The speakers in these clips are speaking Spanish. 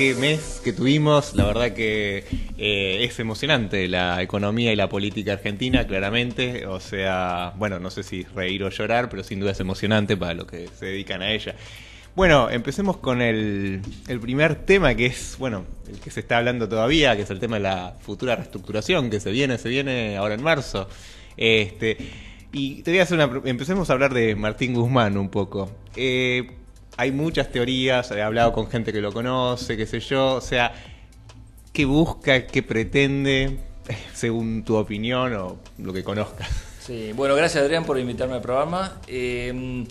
qué mes que tuvimos. La verdad que eh, es emocionante la economía y la política argentina, claramente. O sea, bueno, no sé si reír o llorar, pero sin duda es emocionante para los que se dedican a ella. Bueno, empecemos con el, primer tema que es, bueno, el que se está hablando todavía, que es el tema de la futura reestructuración que se viene, se viene ahora en marzo. Este, y te voy a hacer una. Empecemos a hablar de Martín Guzmán un poco. Eh, hay muchas teorías, he hablado con gente que lo conoce, qué sé yo, o sea, ¿qué busca, qué pretende, según tu opinión o lo que conozcas? Sí, bueno, gracias Adrián por invitarme al programa. Eh,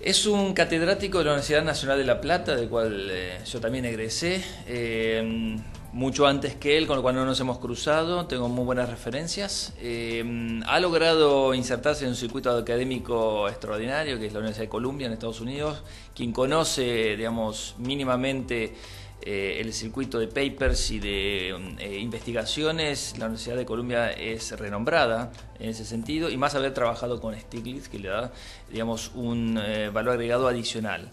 es un catedrático de la Universidad Nacional de La Plata, del cual eh, yo también egresé, eh, mucho antes que él, con lo cual no nos hemos cruzado, tengo muy buenas referencias. Eh, ha logrado insertarse en un circuito académico extraordinario, que es la Universidad de Columbia en Estados Unidos. Quien conoce, digamos, mínimamente eh, el circuito de papers y de eh, investigaciones, la Universidad de Columbia es renombrada en ese sentido y más haber trabajado con Stiglitz que le da, digamos, un valor agregado adicional.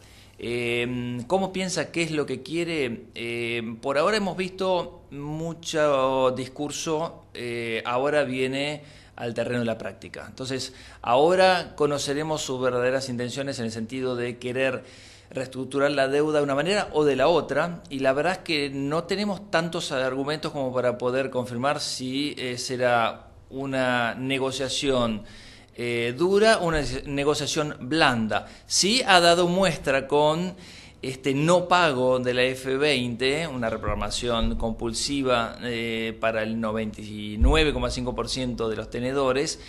¿Cómo piensa qué es lo que quiere? por ahora hemos visto mucho discurso, ahora viene al terreno de la práctica. Entonces, ahora conoceremos sus verdaderas intenciones en el sentido de querer reestructurar la deuda de una manera o de la otra y la verdad es que no tenemos tantos argumentos como para poder confirmar si eh, será una negociación eh, dura una negociación blanda. Sí ha dado muestra con este no pago de la F20, una reprogramación compulsiva eh, para el 99,5% de los tenedores,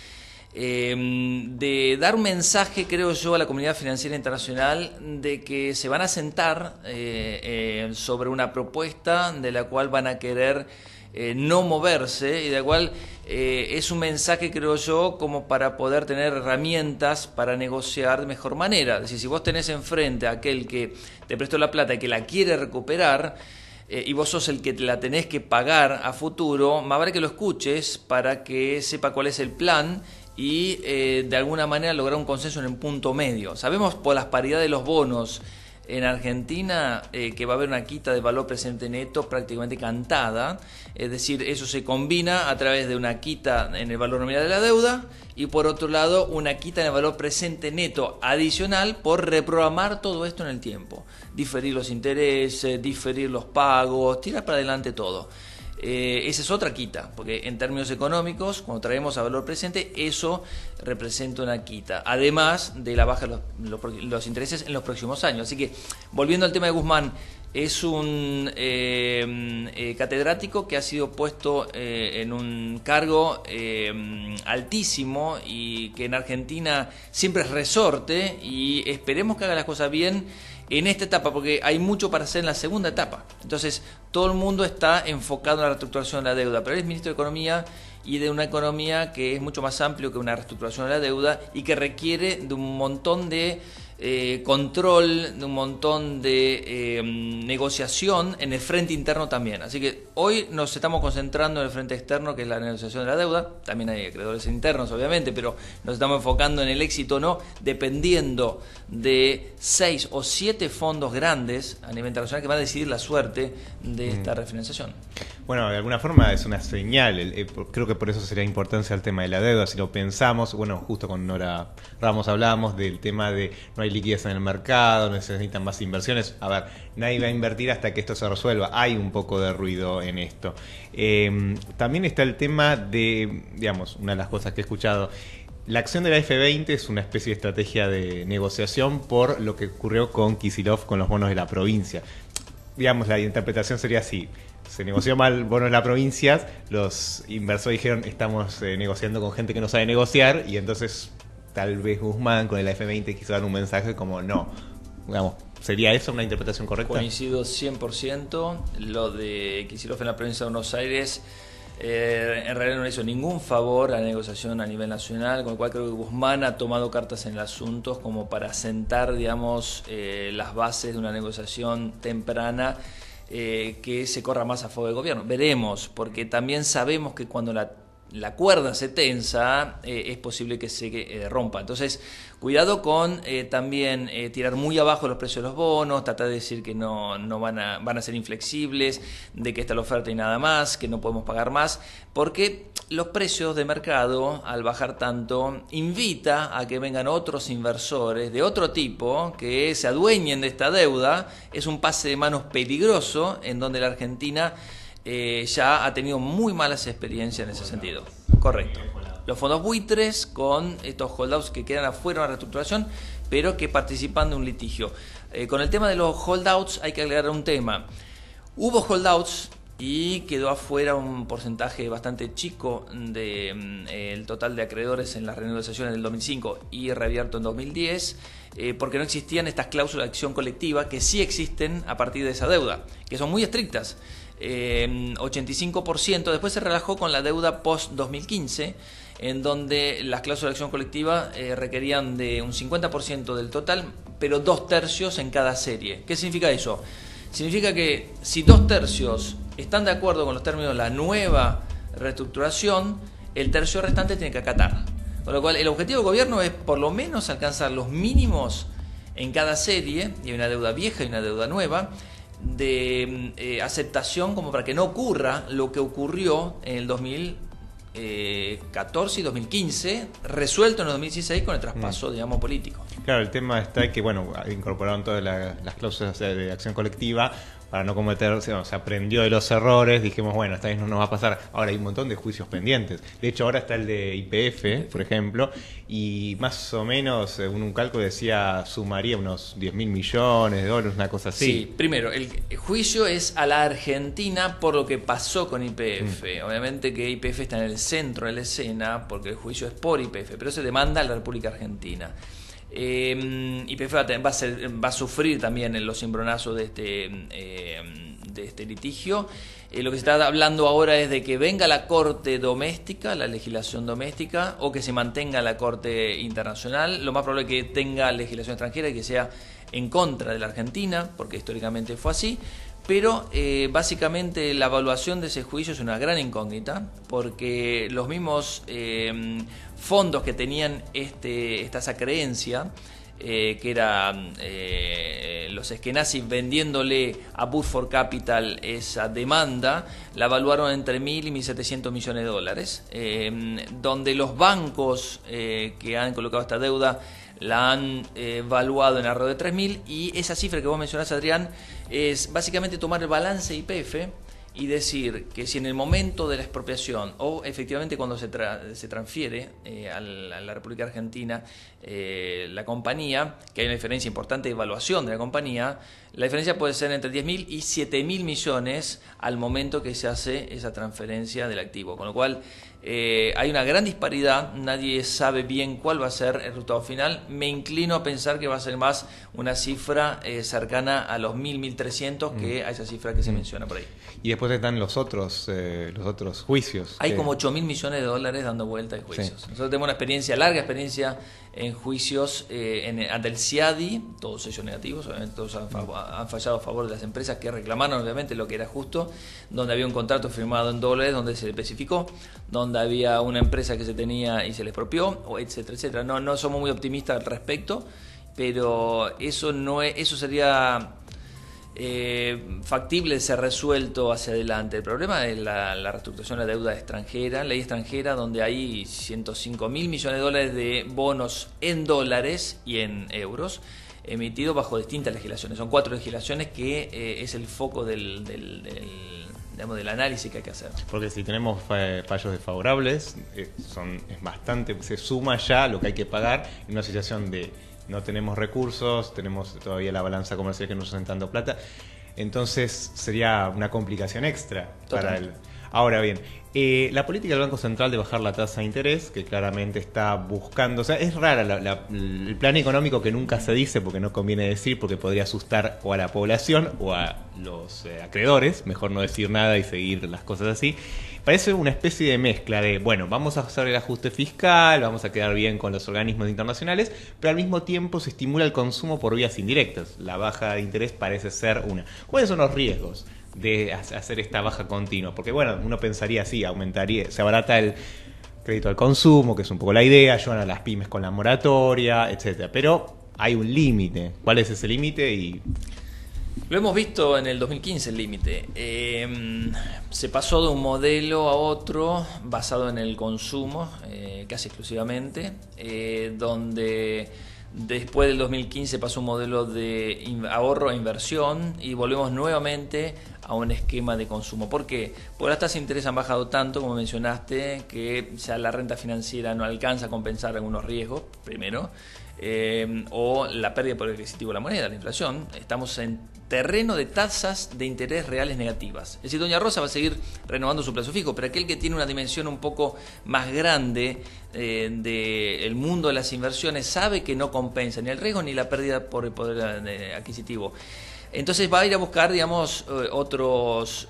Em, de dar un mensaje, creo yo, a la comunidad financiera internacional de que se van a sentar eh, sobre una propuesta de la cual van a querer eh, no moverse y de cual es un mensaje, creo yo, como para poder tener herramientas para negociar de mejor manera. Es decir, si vos tenés enfrente a aquel que te prestó la plata y que la quiere recuperar, y vos sos el que la tenés que pagar a futuro, más vale que lo escuches para que sepa cuál es el plan y eh, de alguna manera lograr un consenso en el punto medio. Sabemos por las paridades de los bonos en Argentina eh, que va a haber una quita de valor presente neto prácticamente cantada, es decir, eso se combina a través de una quita en el valor nominal de la deuda y por otro lado una quita en el valor presente neto adicional por reprogramar todo esto en el tiempo, diferir los intereses, diferir los pagos, tirar para adelante todo. Eh, esa es otra quita, porque en términos económicos, cuando traemos a valor presente, eso representa una quita, además de la baja de los, intereses en los próximos años. Así que, volviendo al tema de Guzmán, es un eh, eh, catedrático que ha sido puesto en un cargo altísimo y que en Argentina siempre es resorte y esperemos que haga las cosas bien en esta etapa, porque hay mucho para hacer en la segunda etapa. Entonces, todo el mundo está enfocado en la reestructuración de la deuda, pero él es ministro de Economía y de una economía que es mucho más amplio que una reestructuración de la deuda y que requiere de un montón de eh, control, de un montón de eh, negociación en el frente interno también. Así que hoy nos estamos concentrando en el frente externo, que es la negociación de la deuda. También hay acreedores internos, obviamente, pero nos estamos enfocando en el éxito no, dependiendo de seis o siete fondos grandes a nivel internacional que van a decidir la suerte de esta mm. refinanciación. Bueno, de alguna forma es una señal. Eh, creo que por eso sería importancia el tema de la deuda. Si lo pensamos, bueno, justo con Nora Ramos hablábamos del tema de no hay liquidez en el mercado, necesitan más inversiones. A ver, nadie va a invertir hasta que esto se resuelva. Hay un poco de ruido en esto. Eh, también está el tema de, digamos, una de las cosas que he escuchado. La acción de la F20 es una especie de estrategia de negociación por lo que ocurrió con Kisilov con los bonos de la provincia. Digamos, la interpretación sería así se negoció mal bonos de la provincia, los inversores dijeron estamos eh, negociando con gente que no sabe negociar y entonces tal vez Guzmán con el F20 quiso dar un mensaje como no, digamos, ¿sería eso una interpretación correcta? Coincido 100%, lo de Kicillof en la provincia de Buenos Aires eh, en realidad no hizo ningún favor a la negociación a nivel nacional, con lo cual creo que Guzmán ha tomado cartas en el asunto como para sentar, digamos, eh, las bases de una negociación temprana eh, que se corra más a favor del gobierno. Veremos, porque también sabemos que cuando la la cuerda se tensa, eh, es posible que se eh, rompa. Entonces, cuidado con eh, también tirar muy abajo los precios de los bonos, tratar de decir que no, no van, a, van a ser inflexibles, de que está la oferta y nada más, que no podemos pagar más, porque los precios de mercado, al bajar tanto, invita a que vengan otros inversores de otro tipo que se adueñen de esta deuda. Es un pase de manos peligroso en donde la Argentina eh, ya ha tenido muy malas experiencias en ese sentido. Correcto. Los fondos buitres con estos holdouts que quedan afuera de la reestructuración, pero que participan de un litigio. Eh, con el tema de los holdouts hay que agregar un tema. Hubo holdouts y quedó afuera un porcentaje bastante chico del de, mm, total de acreedores en las renegociaciones del 2005 y reabierto en 2010, eh, porque no existían estas cláusulas de acción colectiva que sí existen a partir de esa deuda, que son muy estrictas eh, 85%. Después se relajó con la deuda post-2015, en donde las cláusulas de acción colectiva eh, requerían de un 50% del total, pero dos tercios en cada serie. ¿Qué significa eso? Significa que si dos tercios están de acuerdo con los términos de la nueva reestructuración, el tercio restante tiene que acatar. Con lo cual, el objetivo del gobierno es por lo menos alcanzar los mínimos en cada serie, y hay una deuda vieja y una deuda nueva, de eh, aceptación como para que no ocurra lo que ocurrió en el 2014 y 2015, resuelto en el 2016 con el traspaso, mm. digamos, político. Claro, el tema está que, bueno, incorporaron todas las cláusulas de acción colectiva, para no cometer, se aprendió de los errores, dijimos, bueno, esta vez no nos va a pasar. Ahora hay un montón de juicios pendientes. De hecho, ahora está el de IPF, por ejemplo, y más o menos, según un cálculo, decía, sumaría unos 10 mil millones de dólares, una cosa así. Sí, primero, el juicio es a la Argentina por lo que pasó con IPF. Mm. Obviamente que IPF está en el centro de la escena, porque el juicio es por IPF, pero se demanda a la República Argentina. Eh, YPF va a, va a, sufrir también los cimbronazos de este, em, de este litigio. Eh, lo que se está hablando ahora es de que venga la corte doméstica, la legislación doméstica, o que se mantenga la corte internacional. Lo más probable es que tenga legislación extranjera y que sea en contra de la Argentina, porque históricamente fue así. Pero eh, básicamente la evaluación de ese juicio es una gran incógnita, porque los mismos em, fondos que tenían este, esta creencia, eh, que eran eh, los eskenazis vendiéndole a Burford Capital esa demanda, la evaluaron entre 1.000 y 1.700 millones de dólares, eh, donde los bancos que han colocado esta deuda la han evaluado en alrededor de 3.000 y esa cifra que vos mencionás, Adrián, es básicamente tomar el balance IPF y decir que si en el momento de la expropiación o efectivamente cuando se, se transfiere eh, a, la, República Argentina eh, la compañía, que hay una diferencia importante de evaluación de la compañía, la diferencia puede ser entre 10.000 y 7.000 millones al momento que se hace esa transferencia del activo. Con lo cual eh, hay una gran disparidad, nadie sabe bien cuál va a ser el resultado final. Me inclino a pensar que va a ser más una cifra cercana a los 1.000, 1.300 que mm. a esa cifra que se mm. menciona por ahí. Y después están los otros, eh, los otros juicios. Hay como 8 mil millones de dólares dando vuelta en juicios. Nosotros tenemos una experiencia, larga experiencia en juicios eh, ante el CIADI, todos ellos negativos, obviamente todos han, fallado a favor de las empresas que reclamaron obviamente lo que era justo, donde había un contrato firmado en dólares, donde se especificó, donde había una empresa que se tenía y se le expropió, etcétera, etcétera. No, no somos muy optimistas al respecto, pero eso no es, eso sería eh, factible ser resuelto hacia adelante. El problema es la, reestructuración de la deuda extranjera, ley extranjera, donde hay 105 mil millones de dólares de bonos en dólares y en euros emitidos bajo distintas legislaciones. Son cuatro legislaciones que eh, es el foco del, del, del análisis que hay que hacer. Porque si tenemos fallos desfavorables, eh, son, es bastante, se suma ya lo que hay que pagar en una situación de no tenemos recursos, tenemos todavía la balanza comercial que nos hacen tanto plata. Entonces sería una complicación extra para el. Ahora bien, eh, la política del Banco Central de bajar la tasa de interés, que claramente está buscando, o sea, es rara el plan económico que nunca se dice porque no conviene decir, porque podría asustar o a la población o a los eh, acreedores, mejor no decir nada y seguir las cosas así parece una especie de mezcla de, bueno, vamos a hacer el ajuste fiscal, vamos a quedar bien con los organismos internacionales, pero al mismo tiempo se estimula el consumo por vías indirectas. La baja de interés parece ser una. ¿Cuáles son los riesgos? De hacer esta baja continua. Porque bueno, uno pensaría así, aumentaría, se abarata el, crédito al consumo, que es un poco la idea, ayudan a las pymes con la moratoria, etcétera. Pero hay un límite. ¿Cuál es ese límite? Y lo hemos visto en el 2015 el límite. Em, se pasó de un modelo a otro basado en el consumo, eh, casi exclusivamente, eh, donde después del 2015 pasó un modelo de ahorro e inversión y volvemos nuevamente a un esquema de consumo. ¿Por qué? Porque las tasas de interés han bajado tanto, como mencionaste, que ya la renta financiera no alcanza a compensar algunos riesgos, primero. Eh, o la pérdida por el adquisitivo de la moneda, la inflación, estamos en terreno de tasas de interés reales negativas. Es decir, Doña Rosa va a seguir renovando su plazo fijo, pero aquel que tiene una dimensión un poco más grande eh, del mundo de las inversiones sabe que no compensa ni el riesgo ni la pérdida por el poder eh, adquisitivo. Entonces va a ir a buscar, digamos, otros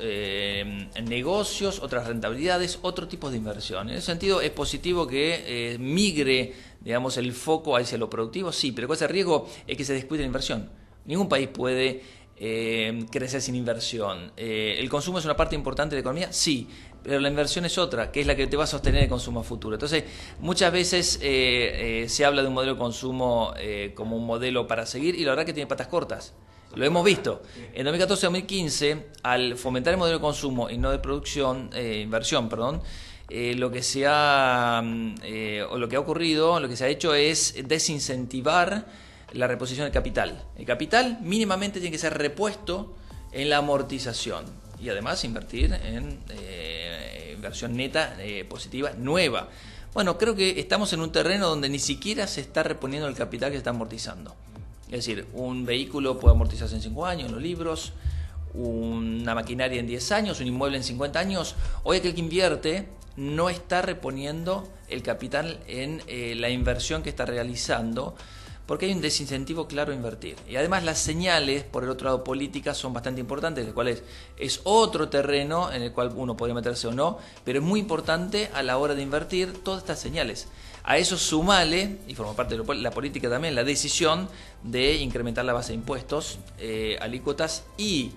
negocios, otras rentabilidades, otro tipo de inversión. En ese sentido es positivo que migre digamos, el foco hacia lo productivo, sí, pero con ese riesgo es que se descuide la inversión. Ningún país puede eh, crecer sin inversión. Eh, ¿El consumo es una parte importante de la economía? Sí, pero la inversión es otra, que es la que te va a sostener el consumo futuro. Entonces, muchas veces eh, se habla de un modelo de consumo como un modelo para seguir y la verdad que tiene patas cortas. Lo hemos visto. En 2014-2015, al fomentar el modelo de consumo y no de producción, inversión, perdón, eh, lo que se ha mm, eh, o lo que ha ocurrido, lo que se ha hecho es desincentivar la reposición del capital. El capital mínimamente tiene que ser repuesto en la amortización y además invertir en eh, inversión neta positiva nueva. Bueno, creo que estamos en un terreno donde ni siquiera se está reponiendo el capital que se está amortizando. Es decir, un vehículo puede amortizarse en 5 años, los libros, una maquinaria en 10 años, un inmueble en 50 años. Hoy aquel que invierte no está reponiendo el capital en eh, la inversión que está realizando, porque hay un desincentivo claro a invertir. Y además las señales, por el otro lado políticas, son bastante importantes, el cual es, otro terreno en el cual uno podría meterse o no, pero es muy importante a la hora de invertir todas estas señales. A eso sumale, y forma parte de la política también, la decisión de incrementar la base de impuestos, eh, alícuotas y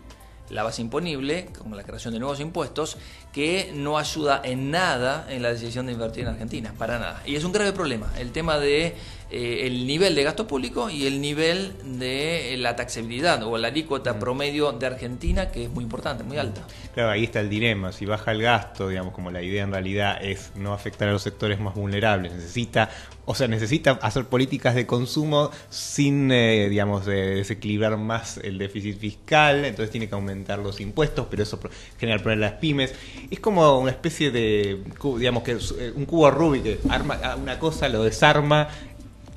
la base imponible, como la creación de nuevos impuestos, que no ayuda en nada en la decisión de invertir en Argentina, para nada. Y es un grave problema, el tema de eh, el nivel de gasto público y el nivel de la taxabilidad o la alícuota promedio de Argentina, que es muy importante, muy alta. Claro, ahí está el dilema, si baja el gasto, digamos, como la idea en realidad es no afectar a los sectores más vulnerables, necesita, o sea, necesita hacer políticas de consumo sin, eh, digamos, desequilibrar más el déficit fiscal, entonces tiene que aumentar los impuestos, pero eso genera problemas a las pymes. Es como una especie de, digamos, que eh, un cubo Rubik que arma una cosa, lo desarma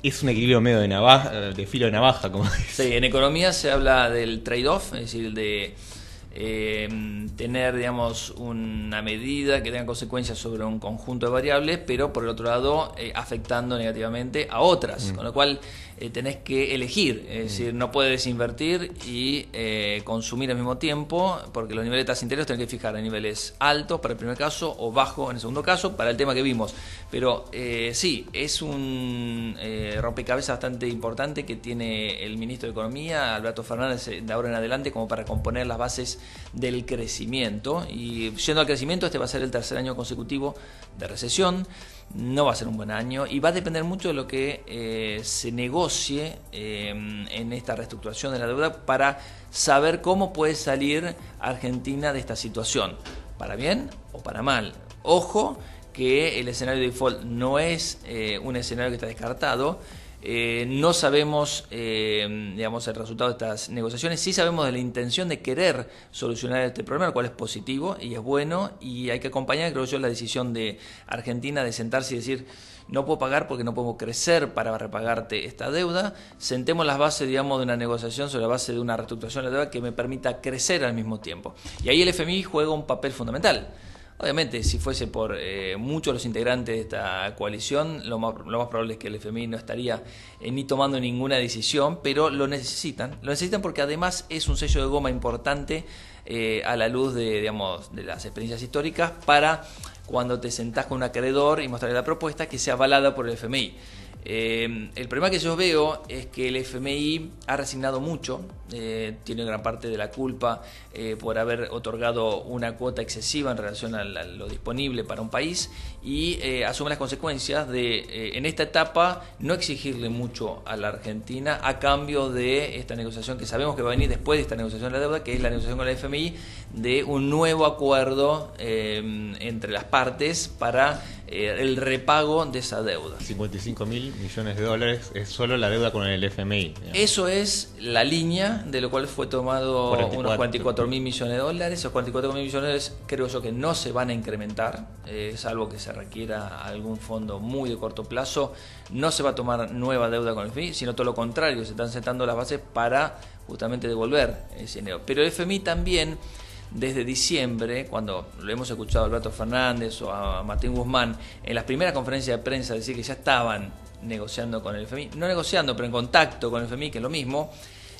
es un equilibrio medio de navaja, de filo de navaja, como Sí, en economía se habla del trade-off, es decir, de eh, tener, digamos, una medida que tenga consecuencias sobre un conjunto de variables, pero por el otro lado eh, afectando negativamente a otras, mm. con lo cual eh, tenés que elegir, es mm. decir, no puedes invertir y consumir al mismo tiempo, porque los niveles de tasa interés tenés que fijar en niveles altos para el primer caso o bajos en el segundo caso para el tema que vimos. Pero sí, es un rompecabezas bastante importante que tiene el ministro de Economía, Alberto Fernández, de ahora en adelante, como para componer las bases del crecimiento. Y yendo al crecimiento, este va a ser el tercer año consecutivo de recesión. No va a ser un buen año y va a depender mucho de lo que eh, se negocie eh, en esta reestructuración de la deuda para saber cómo puede salir Argentina de esta situación, para bien o para mal. Ojo que el escenario de default no es eh, un escenario que está descartado eh, no sabemos, eh, digamos, el resultado de estas negociaciones. Sí sabemos de la intención de querer solucionar este problema, lo cual es positivo y es bueno. Y hay que acompañar, creo yo, la decisión de Argentina de sentarse y decir, no puedo pagar porque no puedo crecer para repagarte esta deuda. Sentemos las bases, digamos, de una negociación sobre la base de una reestructuración de la deuda que me permita crecer al mismo tiempo. Y ahí el FMI juega un papel fundamental. Obviamente, si fuese por eh, muchos los integrantes de esta coalición, lo más, probable es que el FMI no estaría eh, ni tomando ninguna decisión, pero lo necesitan. Lo necesitan porque además es un sello de goma importante eh, a la luz de, digamos, de las experiencias históricas para cuando te sentás con un acreedor y mostrarle la propuesta que sea avalada por el FMI. Eh, el problema que yo veo es que el FMI ha resignado mucho, eh, tiene gran parte de la culpa eh, por haber otorgado una cuota excesiva en relación a, lo disponible para un país y asume las consecuencias de en esta etapa no exigirle mucho a la Argentina a cambio de esta negociación que sabemos que va a venir después de esta negociación de la deuda, que es la negociación con el FMI de un nuevo acuerdo entre las partes para el repago de esa deuda. 55 mil millones de dólares es solo la deuda con el FMI. Eso es la línea de lo cual fue tomado unos 44 mil millones de dólares. Esos 44 mil millones creo yo que no se van a incrementar, eh, salvo que se requiera algún fondo muy de corto plazo. No se va a tomar nueva deuda con el FMI, sino todo lo contrario, se están sentando las bases para justamente devolver ese dinero. Pero el FMI también desde diciembre, cuando lo hemos escuchado a Alberto Fernández o a Martín Guzmán en las primeras conferencias de prensa decir que ya estaban negociando con el FMI, no negociando, pero en contacto con el FMI, que es lo mismo,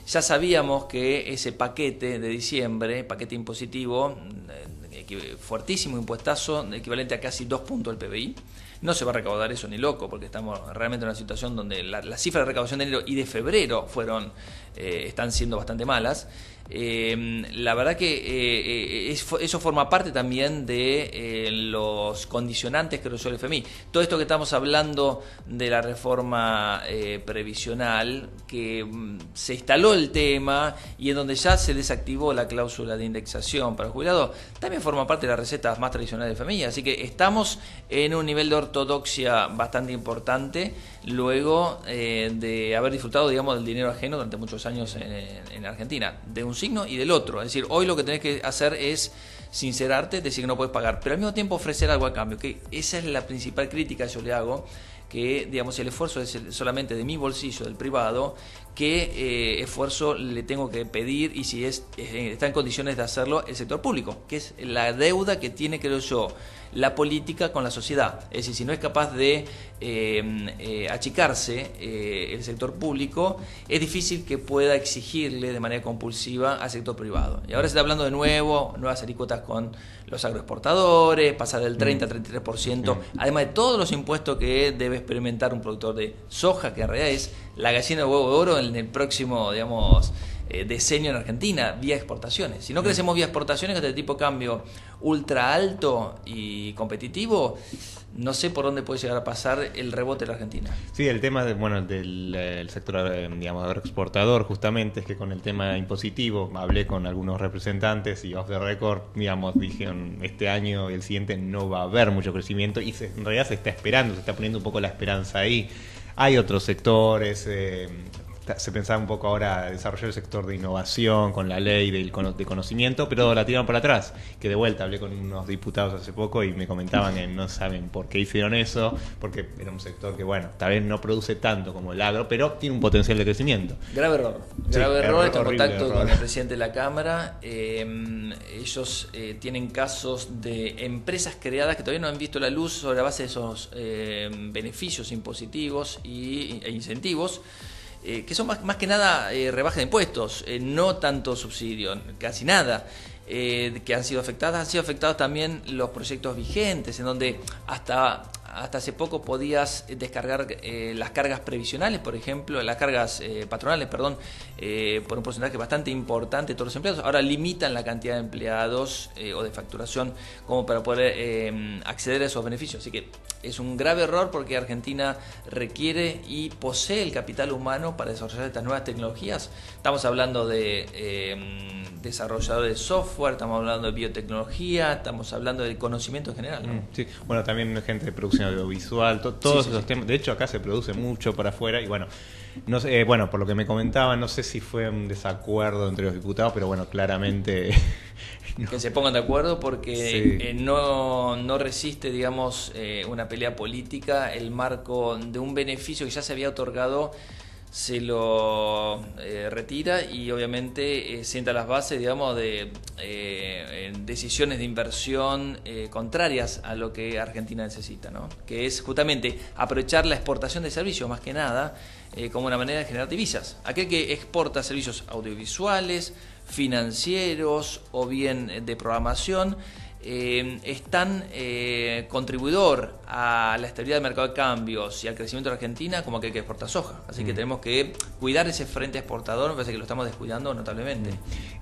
ya sabíamos que ese paquete de diciembre, paquete impositivo, eh, fuertísimo impuestazo, equivalente a casi dos puntos del PBI, no se va a recaudar eso ni loco, porque estamos realmente en una situación donde las cifras de recaudación de enero y de febrero fueron, eh, están siendo bastante malas. Eh, la verdad que eh, eso forma parte también de los condicionantes que resuelve el FMI. Todo esto que estamos hablando de la reforma previsional, que mm, se instaló el tema y en donde ya se desactivó la cláusula de indexación para el jubilado, también forma parte de las recetas más tradicionales del FMI. Así que estamos en un nivel de ortodoxia bastante importante luego eh, de haber disfrutado, digamos, del dinero ajeno durante muchos años en, Argentina, de un signo y del otro. Es decir, hoy lo que tenés que hacer es sincerarte, decir que no puedes pagar, pero al mismo tiempo ofrecer algo a cambio, que esa es la principal crítica que yo le hago que digamos el esfuerzo es solamente de mi bolsillo, del privado, qué eh, esfuerzo le tengo que pedir y si es, está en condiciones de hacerlo el sector público, que es la deuda que tiene, creo yo, la política con la sociedad. Es decir, si no es capaz de em, eh, achicarse eh, el sector público, es difícil que pueda exigirle de manera compulsiva al sector privado. Y ahora se está hablando de nuevo, nuevas alícuotas con los agroexportadores, pasar del 30 al 33%, además de todos los impuestos que debe experimentar un productor de soja, que en realidad es la gallina de huevo de oro en el próximo, digamos, eh, diseño en Argentina, vía exportaciones. Si no crecemos vía exportaciones, que este tipo de cambio ultra alto y competitivo, no sé por dónde puede llegar a pasar el rebote de la Argentina. Sí, el tema de, bueno, del sector digamos, exportador justamente es que con el tema impositivo hablé con algunos representantes y off the record, digamos, dijeron este año y el siguiente no va a haber mucho crecimiento y en realidad se está esperando, se está poniendo un poco la esperanza ahí. Hay otros sectores, eh, se pensaba un poco ahora desarrollar el sector de innovación con la ley del de conocimiento, pero la tiraron para atrás. Que de vuelta hablé con unos diputados hace poco y me comentaban que no saben por qué hicieron eso, porque era un sector que, bueno, tal vez no produce tanto como el agro, pero tiene un potencial de crecimiento. Grave error. Grave error, este contacto con el presidente de la Cámara. Eh, ellos eh, tienen casos de empresas creadas que todavía no han visto la luz sobre la base de esos eh, beneficios impositivos y, e incentivos. Eh, que son más, que nada eh, rebajas de impuestos, eh, no tanto subsidio, casi nada. que han sido afectadas, han sido afectados también los proyectos vigentes, en donde hasta hasta hace poco podías descargar eh, las cargas previsionales, por ejemplo, las cargas eh, patronales, perdón, eh, por un porcentaje bastante importante de todos los empleados. Ahora limitan la cantidad de empleados o de facturación como para poder acceder a esos beneficios. Así que es un grave error porque Argentina requiere y posee el capital humano para desarrollar estas nuevas tecnologías. Estamos hablando de desarrolladores de software, estamos hablando de biotecnología, estamos hablando del conocimiento en general. Mm, sí, bueno, también gente de producción audiovisual, todos esos temas. De hecho, acá se produce mucho para afuera y bueno, no sé, eh, bueno, por lo que me comentaban, no sé si fue un desacuerdo entre los diputados, pero bueno, claramente... Que se pongan de acuerdo porque eh, no, no, resiste, digamos, eh, una pelea política el marco de un beneficio que ya se había otorgado se lo eh, retira y obviamente eh, sienta las bases, digamos, de eh, decisiones de inversión contrarias a lo que Argentina necesita, ¿no? que es justamente aprovechar la exportación de servicios más que nada como una manera de generar divisas. Aquel que exporta servicios audiovisuales, financieros o bien de programación, es tan contribuidor a la estabilidad del mercado de cambios y al crecimiento de Argentina como que hay que exportar soja. Así que Mm. tenemos que cuidar ese frente exportador, me parece que lo estamos descuidando notablemente.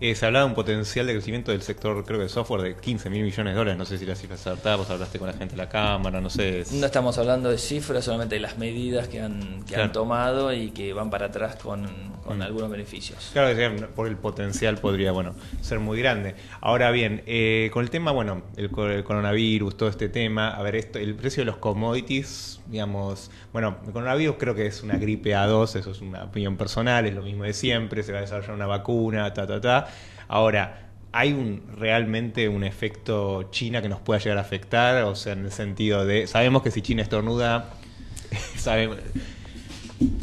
Eh, se hablaba de un potencial de crecimiento del sector, creo que de software, de 15 mil millones de dólares. No sé si la cifra es acertada, vos hablaste con la gente de la Cámara, no sé. es- No estamos hablando de cifras, solamente de las medidas que han, que Claro. han tomado y que van para atrás con, con Mm. algunos beneficios. Claro que por el potencial podría, bueno, ser muy grande. Ahora bien, eh, con el tema, bueno, el, el coronavirus, todo este tema, a ver, esto, el precio los commodities, digamos, bueno, el coronavirus creo que es una gripe A2, eso es una opinión personal, es lo mismo de siempre, se va a desarrollar una vacuna, ta, ta, ta. Ahora, ¿hay un realmente un efecto China que nos pueda llegar a afectar? O sea, en el sentido de, sabemos que si China estornuda, sabemos...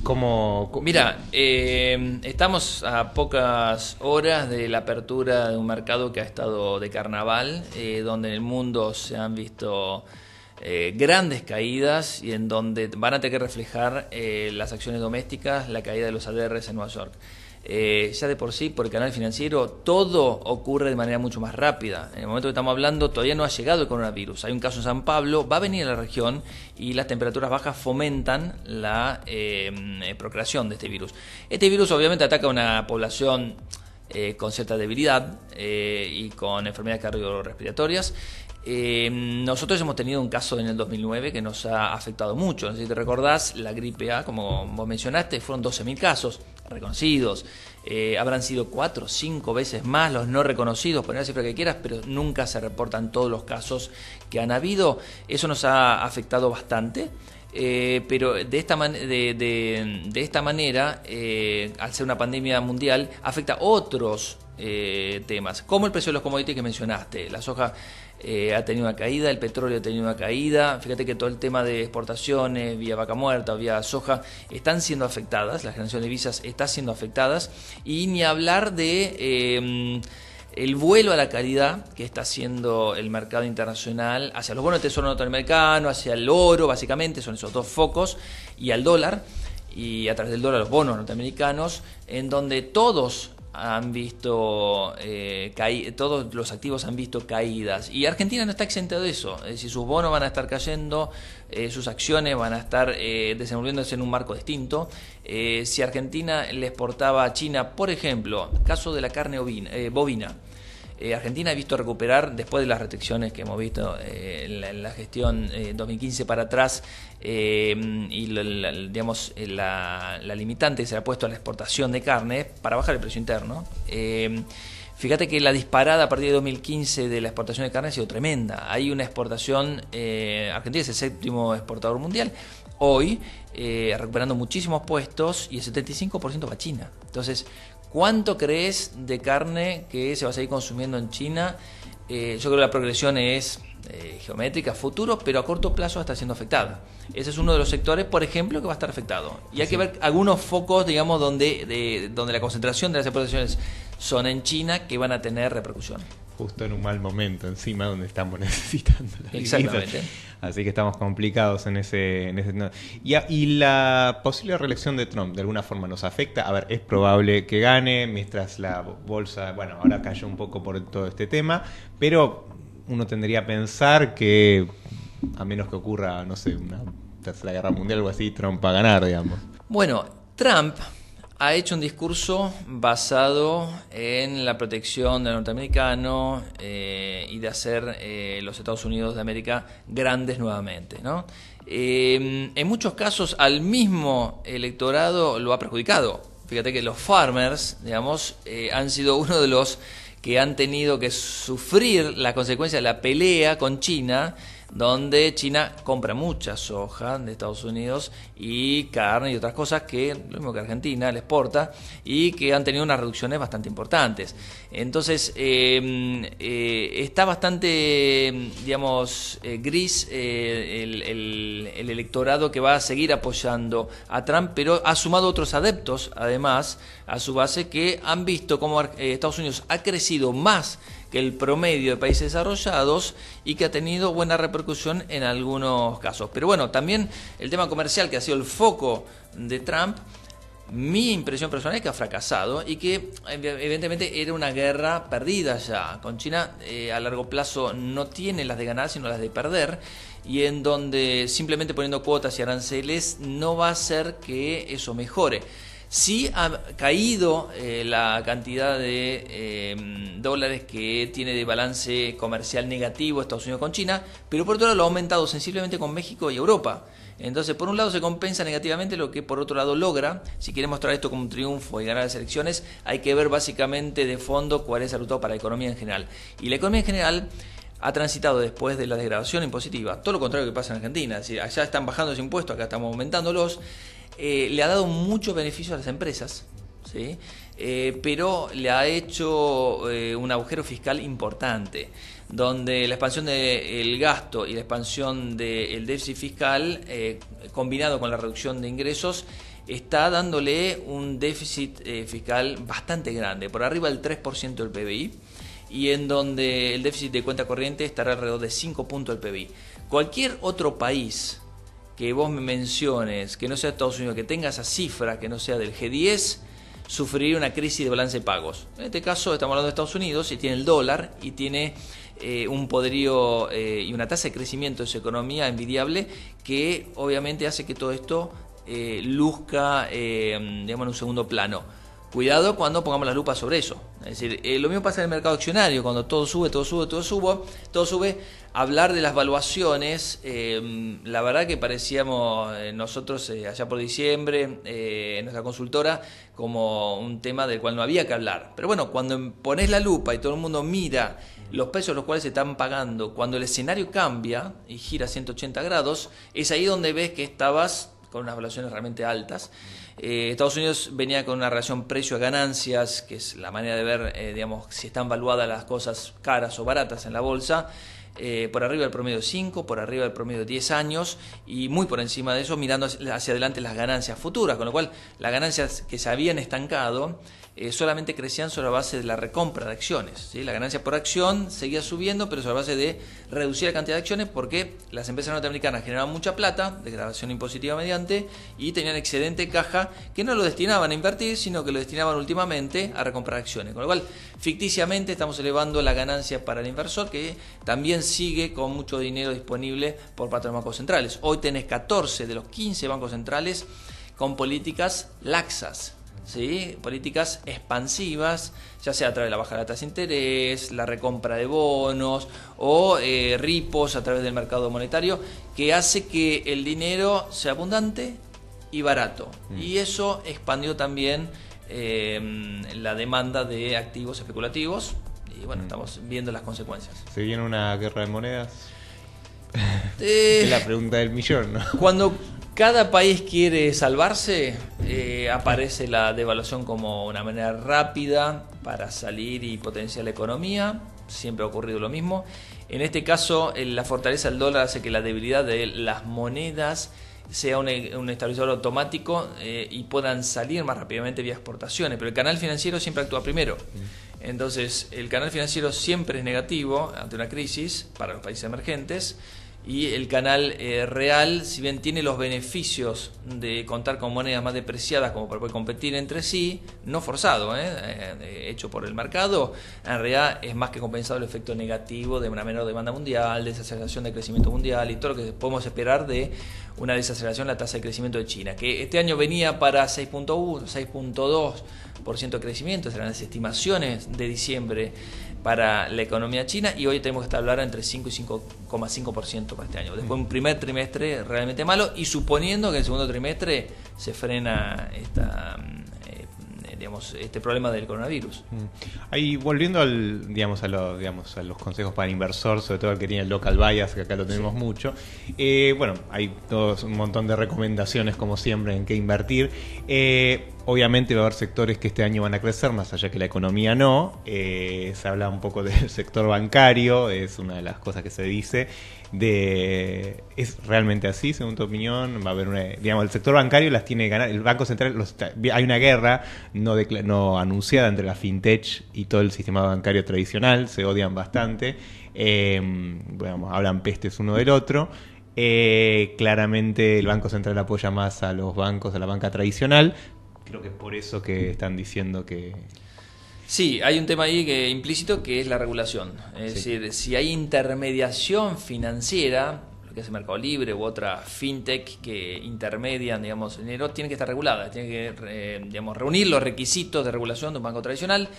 ¿Cómo, cómo- Mira, eh, estamos a pocas horas de la apertura de un mercado que ha estado de carnaval, eh, donde en el mundo se han visto eh, grandes caídas y en donde van a tener que reflejar eh, las acciones domésticas, la caída de los ADRs en Nueva York. Eh, ya de por sí, por el canal financiero, todo ocurre de manera mucho más rápida. En el momento que estamos hablando, todavía no ha llegado el coronavirus. Hay un caso en San Pablo, va a venir a la región y las temperaturas bajas fomentan la eh, procreación de este virus. Este virus obviamente ataca a una población con cierta debilidad y con enfermedades cardiorrespiratorias. Eh, nosotros hemos tenido un caso en el 2009 que nos ha afectado mucho. Si te recordás, la gripe A, como vos mencionaste, fueron 12.000 casos reconocidos. Eh, habrán sido cuatro o cinco veces más los no reconocidos, poner la cifra que quieras, pero nunca se reportan todos los casos que han habido. Eso nos ha afectado bastante. Eh, pero de esta, man- de, esta manera, al ser una pandemia mundial, afecta otros temas, como el precio de los commodities que mencionaste. La soja eh, ha tenido una caída, el petróleo ha tenido una caída. Fíjate que todo el tema de exportaciones vía vaca muerta vía soja están siendo afectadas, la generación de visas está siendo afectadas. Y ni hablar de... eh, el vuelo a la calidad que está haciendo el mercado internacional hacia los bonos de tesoro norteamericano, hacia el oro, básicamente, son esos dos focos, y al dólar, y a través del dólar los bonos norteamericanos, en donde todos han visto eh, todos los activos han visto caídas. Y Argentina no está exenta de eso. Es decir sus bonos van a estar cayendo eh, sus acciones van a estar eh, desenvolviéndose en un marco distinto. Eh, si Argentina le exportaba a China por ejemplo caso de la carne eh, bovina eh, Argentina ha visto recuperar, después de las restricciones que hemos visto eh, en, la, gestión eh, 2015 para atrás, eh, y la, digamos, eh, la, limitante que se le ha puesto a la exportación de carne para bajar el precio interno. eh, Fíjate que la disparada a partir de 2015 de la exportación de carne ha sido tremenda. Hay una exportación, eh, Argentina es el séptimo exportador mundial, hoy eh, recuperando muchísimos puestos y el 75% va a China. Entonces, ¿cuánto crees de carne que se va a seguir consumiendo en China? Eh, yo creo que la progresión es eh, geométrica, futuro, pero a corto plazo está siendo afectada. Ese es uno de los sectores, por ejemplo, que va a estar afectado. Y hay que ver algunos focos, digamos, donde, de- donde la concentración de las exportaciones son en China que van a tener repercusión. Justo en un mal momento, encima donde estamos necesitando las Exactamente. divisas. Así que estamos complicados en ese... En ese no. y, a- y la posible reelección de Trump, ¿de alguna forma nos afecta? A ver, es probable que gane, mientras la bolsa, bueno, ahora cayó un poco por todo este tema, pero uno tendría a pensar que, a menos que ocurra, no sé, una tercera guerra mundial o algo así, Trump va a ganar, digamos. Bueno, Trump ha hecho un discurso basado en la protección del norteamericano eh, y de hacer eh, los Estados Unidos de América grandes nuevamente. ¿no? Eh, en muchos casos al mismo electorado lo ha perjudicado. Fíjate que los farmers, digamos, eh, han sido uno de los que han tenido que sufrir la consecuencia de la pelea con China, donde China compra mucha soja de Estados Unidos y carne y otras cosas que, lo mismo que Argentina, le exporta y que han tenido unas reducciones bastante importantes. Entonces, eh, eh, está bastante, digamos, eh, gris eh, el, el- el electorado que va a seguir apoyando a Trump, pero ha sumado otros adeptos, además, a su base, que han visto cómo Estados Unidos ha crecido más que el promedio de países desarrollados y que ha tenido buena repercusión en algunos casos. Pero bueno, también el tema comercial que ha sido el foco de Trump mi impresión personal es que ha fracasado y que evidentemente era una guerra perdida ya. Con China eh, a largo plazo no tiene las de ganar, sino las de perder y en donde simplemente poniendo cuotas y aranceles no va a hacer que eso mejore. Sí ha caído eh, la cantidad de em, dólares que tiene de balance comercial negativo Estados Unidos con China, pero por otro lado lo ha aumentado sensiblemente con México y Europa. Entonces, por un lado se compensa negativamente lo que por otro lado logra. Si quiere mostrar esto como un triunfo y ganar las elecciones, hay que ver básicamente de fondo cuál es el resultado para la economía en general. Y la economía en general ha transitado después de la degradación impositiva, todo lo contrario que pasa en Argentina, allá están bajando los impuestos, acá estamos aumentándolos, eh, le ha dado mucho beneficio a las empresas, ¿sí? Eh, pero le ha hecho eh, un agujero fiscal importante, donde la expansión del gasto y la expansión del déficit fiscal, combinado con la reducción de ingresos, está dándole un déficit fiscal bastante grande, por arriba del 3% del PBI y en donde el déficit de cuenta corriente estará alrededor de 5 puntos del PBI. Cualquier otro país que vos me menciones, que no sea Estados Unidos, que tenga esa cifra, que no sea del G10, sufriría una crisis de balance de pagos. En este caso estamos hablando de Estados Unidos y tiene el dólar y tiene eh, un poderío eh, y una tasa de crecimiento de su economía envidiable que obviamente hace que todo esto eh, luzca digamos, en un segundo plano. Cuidado cuando pongamos la lupa sobre eso. Es decir, lo mismo pasa en el mercado accionario, cuando todo sube, todo sube, todo sube, todo sube hablar de las valuaciones, eh, la verdad que parecíamos eh, nosotros eh, allá por diciembre, en nuestra consultora, como un tema del cual no había que hablar. Pero bueno, cuando pones la lupa y todo el mundo mira los precios los cuales se están pagando, cuando el escenario cambia y gira 180 grados, es ahí donde ves que estabas con unas valuaciones realmente altas. Estados Unidos venía con una relación precio a ganancias, que es la manera de ver, digamos, si están valuadas las cosas caras o baratas en la bolsa. Eh, por arriba del promedio de 5, por arriba del promedio de 10 años y muy por encima de eso mirando hacia adelante las ganancias futuras, con lo cual las ganancias que se habían estancado eh, solamente crecían sobre la base de la recompra de acciones. ¿sí? La ganancia por acción seguía subiendo, pero sobre la base de reducir la cantidad de acciones porque las empresas norteamericanas generaban mucha plata, degradación impositiva mediante, y tenían excedente caja que no lo destinaban a invertir, sino que lo destinaban últimamente a recomprar acciones. Con lo cual, ficticiamente estamos elevando la ganancia para el inversor, que también sigue con mucho dinero disponible por parte de los bancos centrales. Hoy tenés 14 de los 15 bancos centrales con políticas laxas ¿sí? políticas expansivas, ya sea a través de la baja de la tasa de interés, la recompra de bonos o eh, ripos a través del mercado monetario, que hace que el dinero sea abundante y barato. Mm. Y eso expandió también eh, la demanda de activos especulativos. Y bueno, mm. estamos viendo las consecuencias. ¿Se viene una guerra de monedas? Eh, es la pregunta del millón, ¿no? Cuando cada país quiere salvarse, eh, aparece la devaluación como una manera rápida para salir y potenciar la economía. Siempre ha ocurrido lo mismo. En este caso, la fortaleza del dólar hace que la debilidad de las monedas sea un, estabilizador automático eh, y puedan salir más rápidamente vía exportaciones. Pero el canal financiero siempre actúa primero. Entonces, el canal financiero siempre es negativo ante una crisis para los países emergentes y el canal eh, real, si bien tiene los beneficios de contar con monedas más depreciadas como para poder competir entre sí, no forzado, ¿eh? Eh, hecho por el mercado, en realidad es más que compensado el efecto negativo de una menor demanda mundial, desaceleración de crecimiento mundial y todo lo que podemos esperar de una desaceleración de la tasa de crecimiento de China, que este año venía para 6.1, 6.2% de crecimiento, serán las estimaciones de diciembre para la economía china y hoy tenemos que estar hablando entre 5 y 5,5% para este año. Después un primer trimestre realmente malo y suponiendo que en el segundo trimestre se frena esta digamos, este problema del coronavirus. Mm. Ahí volviendo al, digamos, a, los, digamos, a los consejos para inversor, sobre todo el que tiene el local bias, que acá lo tenemos mucho. Eh, bueno, hay todos un montón de recomendaciones, como siempre, en qué invertir. Eh, obviamente va a haber sectores que este año van a crecer, más allá que la economía no. Eh, se habla un poco del sector bancario, es una de las cosas que se dice de es realmente así según tu opinión va a haber una digamos el sector bancario las tiene ganar el banco central hay una guerra no no anunciada entre la fintech y todo el sistema bancario tradicional se odian bastante eh, hablan pestes uno del otro eh, claramente el banco central apoya más a los bancos a la banca tradicional creo que es por eso que están diciendo que... Sí, hay un tema ahí que implícito que es la regulación. Es decir, si hay intermediación financiera, lo que hace Mercado Libre u otra fintech que intermedian, digamos, dinero, tiene que estar regulada, tiene que, eh, digamos, reunir los requisitos de regulación de un banco tradicional.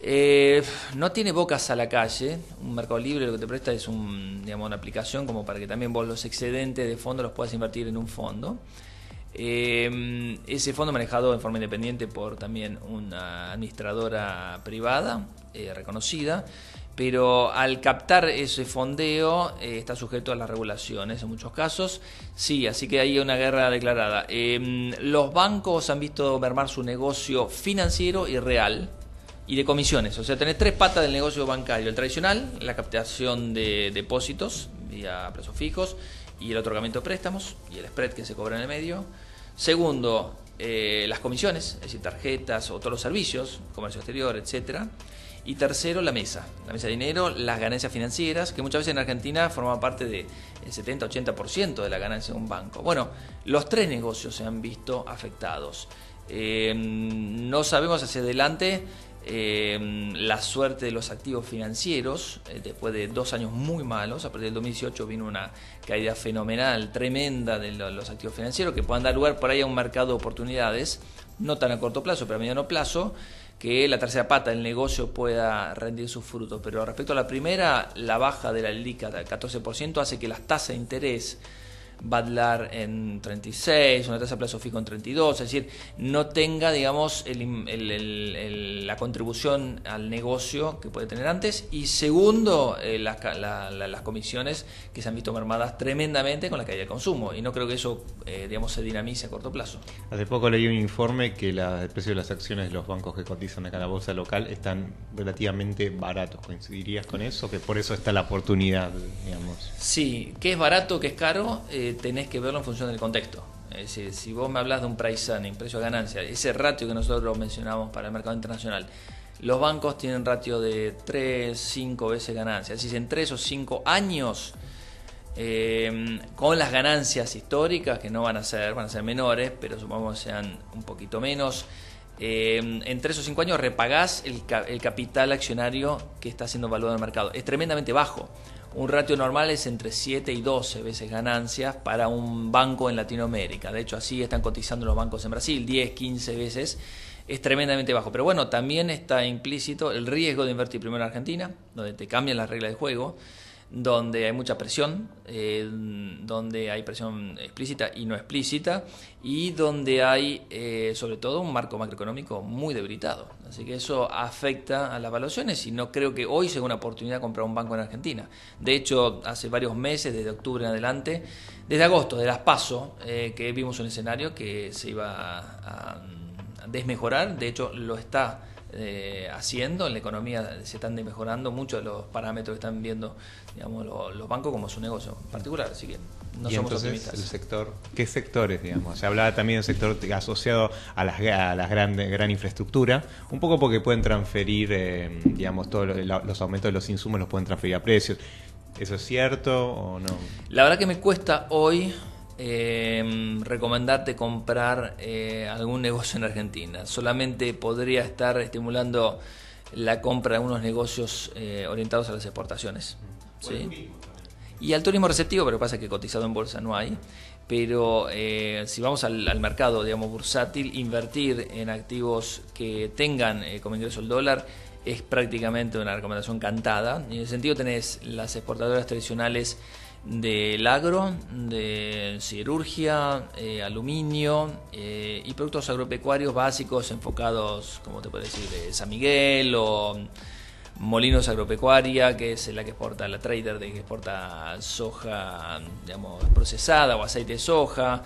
Eh, no tiene bocas a la calle. Un mercado libre lo que te presta es un, digamos, una aplicación como para que también vos los excedentes de fondo los puedas invertir en un fondo. Eh, ese fondo manejado en forma independiente por también una administradora privada reconocida pero al captar ese fondeo eh, está sujeto a las regulaciones en muchos casos. Sí, así que hay una guerra declarada. Em, los bancos han visto mermar su negocio financiero y real y de comisiones. O sea, tenés tres patas del negocio bancario. El tradicional, la captación de depósitos vía plazos fijos y el otorgamiento de préstamos y el spread que se cobra en el medio. Segundo, eh, las comisiones, es decir, tarjetas o todos los servicios, comercio exterior, etcétera. Y tercero, la mesa. La mesa de dinero, las ganancias financieras, que muchas veces en Argentina forman parte del 70-80% de la ganancia de un banco. Bueno, los tres negocios se han visto afectados. Eh, no sabemos hacia adelante eh, la suerte de los activos financieros, eh, después de dos años muy malos, a partir del 2018 vino una caída fenomenal, tremenda de los activos financieros, que puedan dar lugar por ahí a un mercado de oportunidades, no tan a corto plazo, pero a mediano plazo, que la tercera pata del negocio pueda rendir sus frutos. Pero respecto a la primera, la baja de la LICA del 14% hace que las tasas de interés Badlar en 36, una tasa de plazo fijo en 32, es decir, no tenga, digamos, la contribución al negocio que puede tener antes. Y segundo, eh, las comisiones que se han visto mermadas tremendamente con la caída de consumo. Y no creo que eso, eh, digamos, se dinamice a corto plazo. Hace poco leí un informe que la, el precio de las acciones de los bancos que cotizan acá en la bolsa local están relativamente baratos. ¿Coincidirías con eso? Que por eso está la oportunidad, digamos. Sí, que es barato, que es caro. Eh, tenés que verlo en función del contexto. Es decir, si vos me hablas de un price earning, precio a ganancia, ese ratio que nosotros mencionamos para el mercado internacional, los bancos tienen ratio de 3, 5 veces ganancia. Es decir, en 3 o 5 años, eh, con las ganancias históricas, que no van a ser, van a ser menores, pero supongamos que sean un poquito menos, eh, en 3 o 5 años repagás el, el capital accionario que está siendo evaluado en el mercado. Es tremendamente bajo. Un ratio normal es entre 7 y 12 veces ganancias para un banco en Latinoamérica. De hecho, así están cotizando los bancos en Brasil, 10, 15 veces. Es tremendamente bajo. Pero bueno, también está implícito el riesgo de invertir primero en Argentina, donde te cambian las reglas de juego donde hay mucha presión, eh, donde hay presión explícita y no explícita, y donde hay eh, sobre todo un marco macroeconómico muy debilitado. Así que eso afecta a las evaluaciones y no creo que hoy sea una oportunidad comprar un banco en Argentina. De hecho, hace varios meses, desde octubre en adelante, desde agosto, de las PASO, eh, que vimos un escenario que se iba a desmejorar, de hecho lo está eh, haciendo, en la economía se están mejorando muchos los parámetros que están viendo digamos, los, bancos como su negocio particular, así que no somos optimistas. El sector, ¿Qué sectores, digamos? Se hablaba también del sector asociado a las, a las grandes, gran infraestructura, un poco porque pueden transferir, eh, digamos, todos los aumentos de los insumos los pueden transferir a precios. ¿Eso es cierto o no? La verdad que me cuesta hoy eh, recomendarte comprar eh, algún negocio en Argentina. Solamente podría estar estimulando la compra de unos negocios eh, orientados a las exportaciones. Y al turismo receptivo, pero pasa que cotizado en bolsa no hay. Pero eh, si vamos al, al, mercado, digamos, bursátil, invertir en activos que tengan como ingreso el dólar es prácticamente una recomendación cantada. Y en ese sentido tenés las exportadoras tradicionales del agro, de cirugía, eh, aluminio eh, y productos agropecuarios básicos enfocados, como te puedo decir, de San Miguel o Molinos Agropecuaria, que es la que exporta la trader de que exporta soja, digamos, procesada o aceite de soja.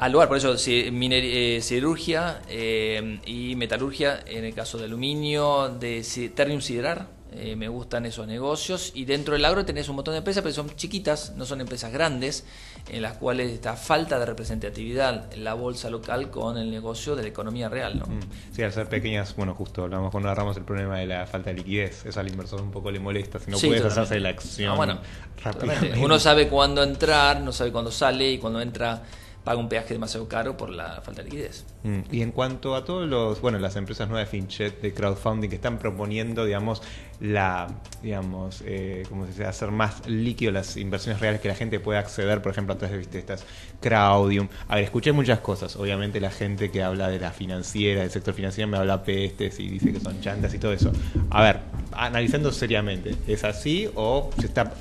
Al lugar, por eso eh, cirugía y metalurgia, en el caso de aluminio, de ternium siderar, eh, me gustan esos negocios. Y dentro del agro tenés un montón de empresas, pero son chiquitas, no son empresas grandes, en las cuales está falta de representatividad en la bolsa local con el negocio de la economía real. ¿no? Mm. Sí, al ser pequeñas, bueno, justo hablamos cuando agarramos el problema de la falta de liquidez. Eso al inversor un poco le molesta, si no puedes hacerse la acción ah, bueno, rápidamente. Uno sabe cuándo entrar, no sabe cuándo sale y cuando entra paga un peaje demasiado caro por la falta de liquidez. Mm, y en cuanto a todos los, bueno, las empresas nuevas de FinChat, de crowdfunding, que están proponiendo, digamos, la, digamos, eh, ¿cómo se dice? Hacer más líquido las inversiones reales que la gente pueda acceder, por ejemplo, a través de estas Crowdium. A ver, escuché muchas cosas. Obviamente la gente que habla de la financiera, del sector financiero, me habla pestes y dice que son chantas y todo eso. A ver, analizando seriamente, ¿es así o se está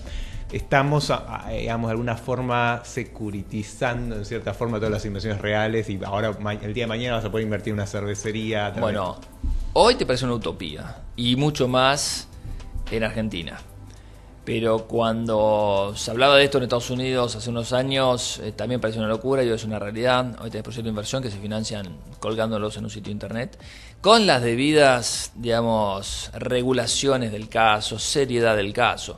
estamos, digamos, de alguna forma securitizando en cierta forma todas las inversiones reales y ahora el día de mañana vas a poder invertir en una cervecería. Bueno, hoy te parece una utopía y mucho más en Argentina. Pero cuando se hablaba de esto en Estados Unidos hace unos años, eh, también parecía una locura y hoy es una realidad. Hoy tenés proyectos de inversión que se financian colgándolos en un sitio internet, con las debidas, digamos, regulaciones del caso, seriedad del caso.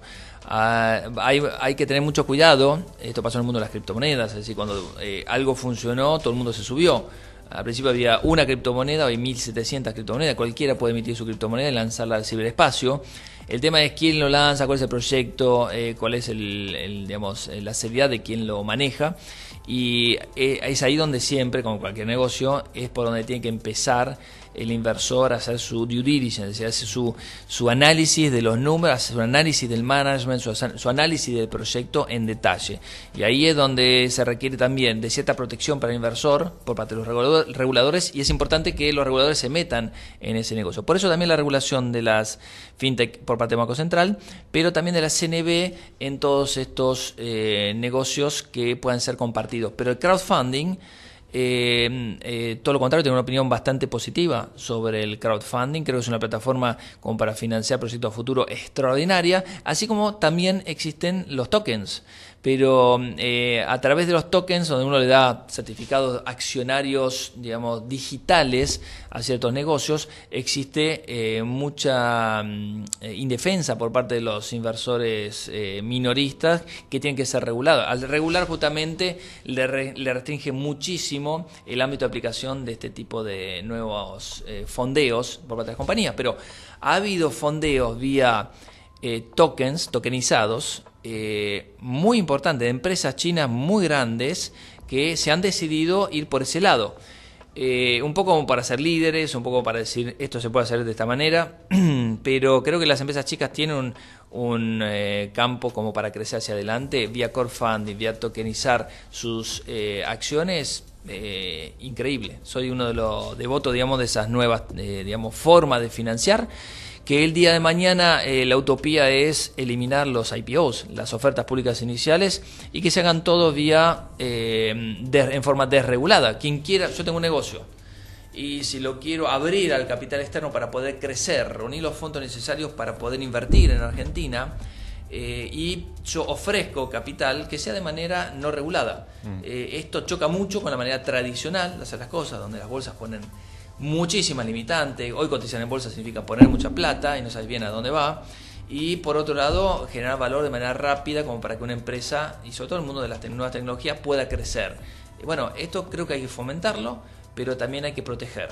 Ah, hay, que tener mucho cuidado, esto pasó en el mundo de las criptomonedas, es decir, cuando eh, algo funcionó, todo el mundo se subió. Al principio había una criptomoneda, hoy 1700 criptomonedas, cualquiera puede emitir su criptomoneda y lanzarla al ciberespacio. El tema es quién lo lanza, cuál es el proyecto, eh, cuál es el, digamos, la seriedad de quién lo maneja. Y eh, es ahí donde siempre, como cualquier negocio, es por donde tiene que empezar el inversor hacer su due diligence, hace su, su análisis de los números, hace su análisis del management, su, análisis del proyecto en detalle. Y ahí es donde se requiere también de cierta protección para el inversor por parte de los reguladores y es importante que los reguladores se metan en ese negocio. Por eso también la regulación de las fintech por parte del Banco Central, pero también de la CNB en todos estos eh, negocios que puedan ser compartidos. Pero el crowdfunding eh, eh, todo lo contrario, tengo una opinión bastante positiva sobre el crowdfunding. Creo que es una plataforma como para financiar proyectos a futuro extraordinaria, así como también existen los tokens pero eh, a través de los tokens, donde uno le da certificados accionarios, digamos, digitales a ciertos negocios, existe eh, mucha mm, eh, indefensa por parte de los inversores minoristas que tienen que ser regulados. Al regular justamente le, restringe muchísimo el ámbito de aplicación de este tipo de nuevos fondeos por parte de las compañías, pero ha habido fondeos vía tokens, tokenizados, eh, muy importante, de empresas chinas muy grandes que se han decidido ir por ese lado. Eh, un poco como para ser líderes, un poco para decir esto se puede hacer de esta manera, pero creo que las empresas chicas tienen un, eh, campo como para crecer hacia adelante vía core funding, vía tokenizar sus acciones. increíble. Soy uno de los devotos, digamos, de esas nuevas, digamos, formas de financiar que el día de mañana eh, la utopía es eliminar los IPOs, las ofertas públicas iniciales, y que se hagan todo vía eh, en forma desregulada. Quien quiera, yo tengo un negocio y si lo quiero abrir al capital externo para poder crecer, reunir los fondos necesarios para poder invertir en Argentina, eh, y yo ofrezco capital que sea de manera no regulada. Mm. esto choca mucho con la manera tradicional de hacer las cosas, donde las bolsas ponen muchísimas limitantes. Hoy cotizar en bolsa significa poner mucha plata y no sabes bien a dónde va. Y por otro lado, generar valor de manera rápida como para que una empresa, y sobre todo el mundo de las nuevas tecnologías, pueda crecer. Bueno, esto creo que hay que fomentarlo, pero también hay que proteger.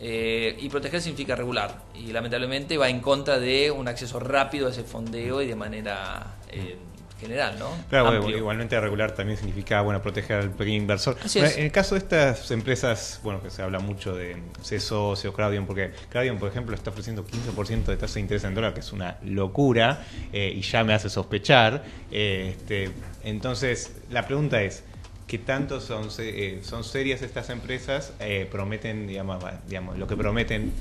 Eh, y proteger significa regular. Y lamentablemente va en contra de un acceso rápido a ese fondeo y de manera... Eh, general, ¿no? Claro, igualmente regular también significa, bueno, proteger al pequeño inversor. en el caso de estas empresas, bueno, que se habla mucho de CESO, o Crowdium, porque Crowdium, por ejemplo, está ofreciendo 15% de tasa de interés en dólar, que es una locura, eh, y ya me hace sospechar. Eh, este, entonces, la pregunta es, ¿qué tanto son, eh, son serias estas empresas? prometen, digamos, digamos, lo que prometen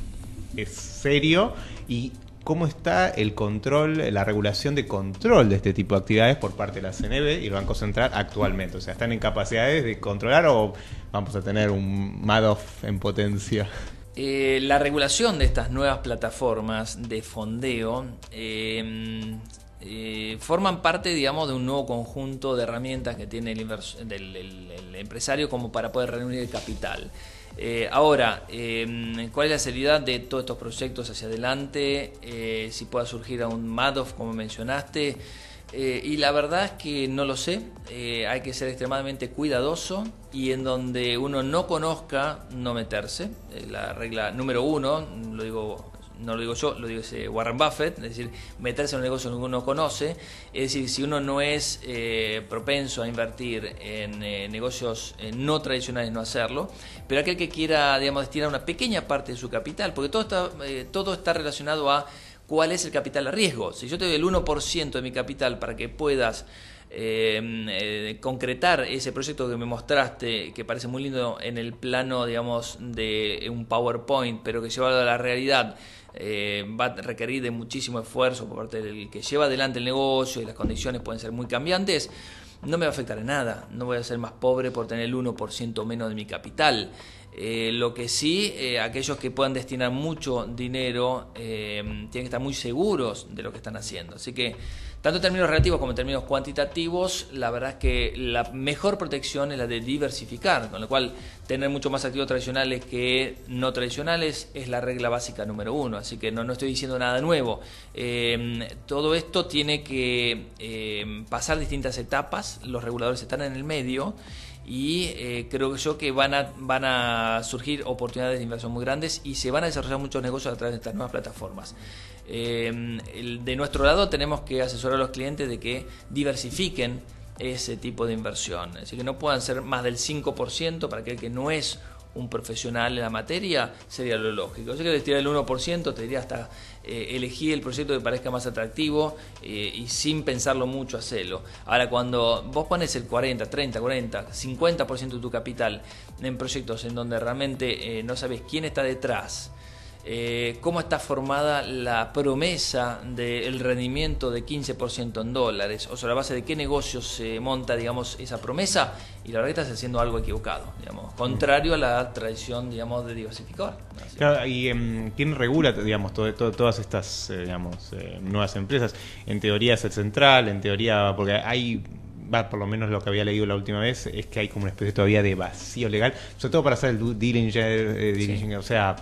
es serio y cómo está el control, la regulación de control de este tipo de actividades por parte de la CNB y el Banco Central actualmente. O sea, ¿están en capacidades de controlar o vamos a tener un Madoff en potencia? Eh, la regulación de estas nuevas plataformas de fondeo eh, eh, forman parte, digamos, de un nuevo conjunto de herramientas que tiene el empresario como para poder reunir el capital. Eh, ahora, em, ¿cuál es la seriedad de todos estos proyectos hacia adelante? Eh, si pueda surgir a un Madoff, como mencionaste. Eh, y la verdad es que no lo sé. hay que ser extremadamente cuidadoso y en donde uno no conozca, no meterse. la regla número uno, lo digo no lo digo yo, lo digo Warren Buffett, es decir, meterse en un negocio que uno conoce, es decir, si uno no es eh, propenso a invertir en eh, negocios eh, no tradicionales, no hacerlo, pero aquel que quiera, digamos, destinar una pequeña parte de su capital, porque todo está, todo está relacionado a cuál es el capital a riesgo. Si yo te doy el 1% de mi capital para que puedas eh, concretar ese proyecto que me mostraste, que parece muy lindo en el plano, digamos, de un PowerPoint, pero que llevado a la realidad eh, va a requerir de muchísimo esfuerzo por parte del que lleva adelante el negocio y las condiciones pueden ser muy cambiantes, no me va a afectar en nada, no voy a ser más pobre por tener el 1% menos de mi capital. Eh, lo que sí, eh, aquellos que puedan destinar mucho dinero eh, tienen que estar muy seguros de lo que están haciendo. Así que, tanto en términos relativos como en términos cuantitativos, la verdad es que la mejor protección es la de diversificar, con lo cual tener mucho más activos tradicionales que no tradicionales es la regla básica número uno. Así que no, no estoy diciendo nada nuevo. todo esto tiene que pasar distintas etapas, los reguladores están en el medio y eh, creo yo que van a, van a surgir oportunidades de inversión muy grandes y se van a desarrollar muchos negocios a través de estas nuevas plataformas. Eh, de nuestro lado tenemos que asesorar a los clientes de que diversifiquen ese tipo de inversión, así que no puedan ser más del 5% para aquel que no es un profesional en la materia, sería lo lógico. Yo que les el 1%, te diría hasta eh, elegir el proyecto que parezca más atractivo eh, y sin pensarlo mucho hacerlo. Ahora, cuando vos pones el 40, 30, 40, 50% de tu capital en proyectos en donde realmente eh, no sabes quién está detrás, eh, cómo está formada la promesa del rendimiento de 15% en dólares, o sobre la base de qué negocio se monta, digamos, esa promesa, y la verdad que estás haciendo algo equivocado, digamos, contrario a la tradición, digamos, de diversificar. Claro, y em, quién regula, digamos, todas estas, eh, digamos, eh, nuevas empresas. En teoría es el central, en teoría, porque hay va, por lo menos lo que había leído la última vez, es que hay como una especie todavía de vacío legal, sobre todo para hacer el due diligence, o sea,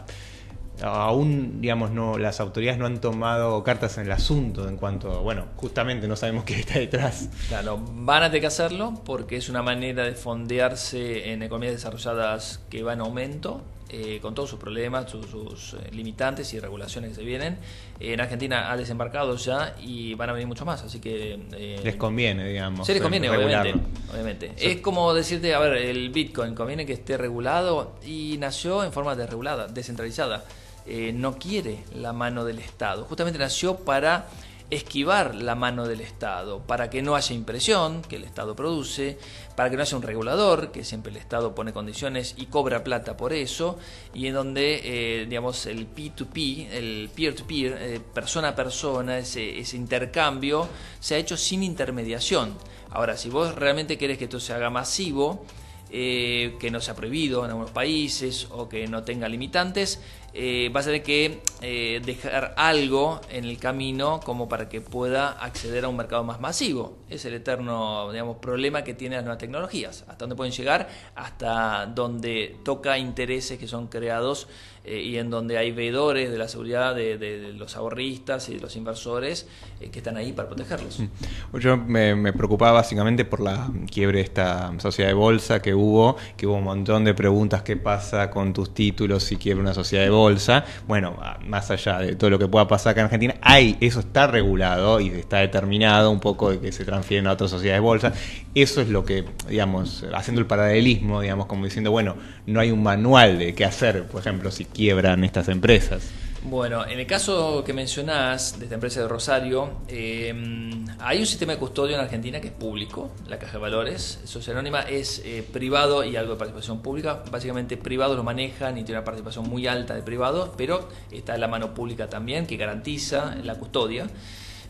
aún digamos no las autoridades no han tomado cartas en el asunto en cuanto bueno justamente no sabemos qué está detrás. Claro van a tener que hacerlo porque es una manera de fondearse en economías desarrolladas que va en aumento eh, con todos sus problemas, sus, eh, limitantes y regulaciones que se vienen. en Argentina ha desembarcado ya y van a venir mucho más, así que... Eh, les conviene, digamos. Sí, les conviene, obviamente. obviamente. Es como decirte, a ver, el Bitcoin conviene que esté regulado y nació en forma desregulada, descentralizada. Eh, no quiere la mano del Estado. Justamente nació para esquivar la mano del Estado, para que no haya impresión que el Estado produce, para que no haya un regulador, que siempre el Estado pone condiciones y cobra plata por eso, y en donde, eh, digamos, el P2P, el peer-to-peer, eh, persona a persona, ese, ese intercambio, se ha hecho sin intermediación. Ahora, si vos realmente querés que esto se haga masivo, que no sea prohibido en algunos países o que no tenga limitantes, eh, vas a tener que eh, dejar algo en el camino como para que pueda acceder a un mercado más masivo. Es el eterno digamos, problema que tienen las nuevas tecnologías. Hasta dónde pueden llegar, hasta donde toca intereses que son creados eh, y en donde hay veedores de la seguridad de, los ahorristas y de los inversores eh, que están ahí para protegerlos. Mm. Yo me, preocupaba básicamente por la quiebre de esta sociedad de bolsa que hubo, que hubo un montón de preguntas, ¿qué pasa con tus títulos si quiebra una sociedad de bolsa. Bueno, más allá de todo lo que pueda pasar acá en Argentina, hay, eso está regulado y está determinado un poco de que se transfieren a otras sociedades de bolsa. Eso es lo que, digamos, haciendo el paralelismo, digamos, como diciendo, bueno, no hay un manual de qué hacer, por ejemplo, si quiebran estas empresas. Bueno, en el caso que mencionás de esta empresa de Rosario, em, hay un sistema de custodio en Argentina que es público, la Caja de Valores. Sociedad Anónima es eh, privado y algo de participación pública. Básicamente privados lo manejan y tiene una participación muy alta de privados, pero está la mano pública también que garantiza la custodia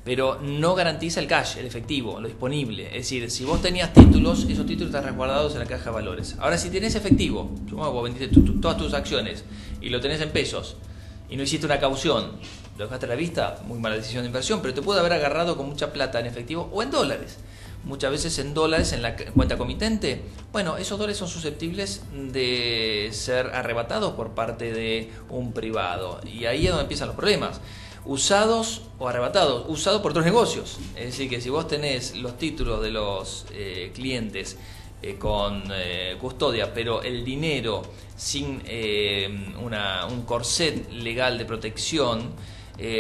pero no garantiza el cash, el efectivo, lo disponible. Es decir, si vos tenías títulos, esos títulos están resguardados en la caja de valores. Ahora, si tenés efectivo, vos vendiste todas tus acciones y lo tenés en pesos, y no hiciste una caución, lo dejaste a la vista, muy mala decisión de inversión, pero te puede haber agarrado con mucha plata en efectivo o en dólares. Muchas veces en dólares en la cuenta comitente, bueno, esos dólares son susceptibles de ser arrebatados por parte de un privado. Y ahí es donde empiezan los problemas. Usados o arrebatados, usados por otros negocios. Es decir, que si vos tenés los títulos de los eh, clientes con custodia, pero el dinero sin un corset legal de protección,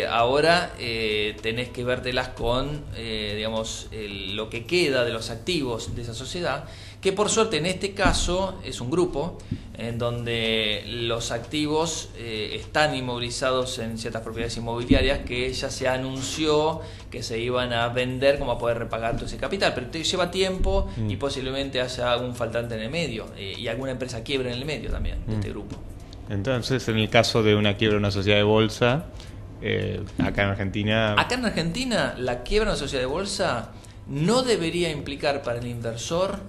ahora tenés que vértelas con, digamos, lo que queda de los activos de esa sociedad que por suerte en este caso es un grupo en donde los activos eh, están inmovilizados en ciertas propiedades inmobiliarias que ya se anunció que se iban a vender como a poder repagar todo ese capital, pero te lleva tiempo y mm. posiblemente haya algún faltante en el medio eh, y alguna empresa quiebra en el medio también de este mm. grupo. Entonces, en el caso de una quiebra de una sociedad de bolsa, eh, acá en Argentina... Acá en Argentina, la quiebra de una sociedad de bolsa no debería implicar para el inversor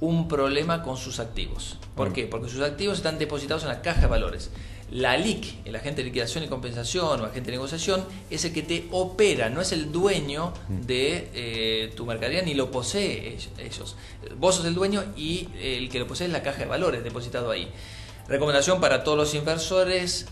un problema con sus activos. ¿Por mm. qué? Porque sus activos están depositados en la caja de valores. La LIC, el agente de liquidación y compensación o agente de negociación, es el que te opera, no es el dueño mm. de eh, tu mercadería ni lo posee ellos. Vos sos el dueño y el que lo posee es la caja de valores depositado ahí. Recomendación para todos los inversores,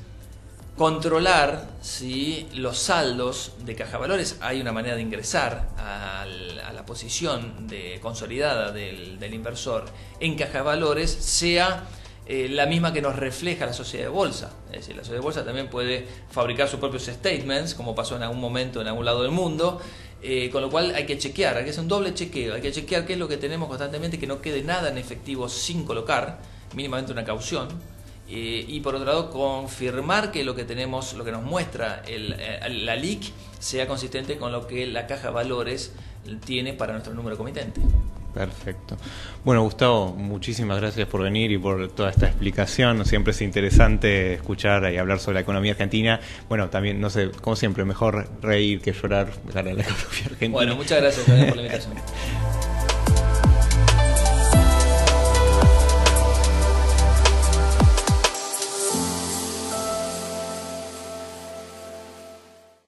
controlar si los saldos de caja valores, hay una manera de ingresar a la posición de consolidada del, inversor en caja valores, sea eh, la misma que nos refleja la sociedad de bolsa. Es decir, la sociedad de bolsa también puede fabricar sus propios statements, como pasó en algún momento en algún lado del mundo, eh, con lo cual hay que chequear, hay que hacer un doble chequeo, hay que chequear qué es lo que tenemos constantemente, que no quede nada en efectivo sin colocar, mínimamente una caución eh, y por otro lado confirmar que lo que tenemos, lo que nos muestra el, eh, la LIC sea consistente con lo que la caja valores tiene para nuestro número comitente. Perfecto. Bueno, Gustavo, muchísimas gracias por venir y por toda esta explicación. Siempre es interesante escuchar y hablar sobre la economía argentina. Bueno, también, no sé, como siempre, mejor reír que llorar para la economía argentina. Bueno, muchas gracias por la invitación.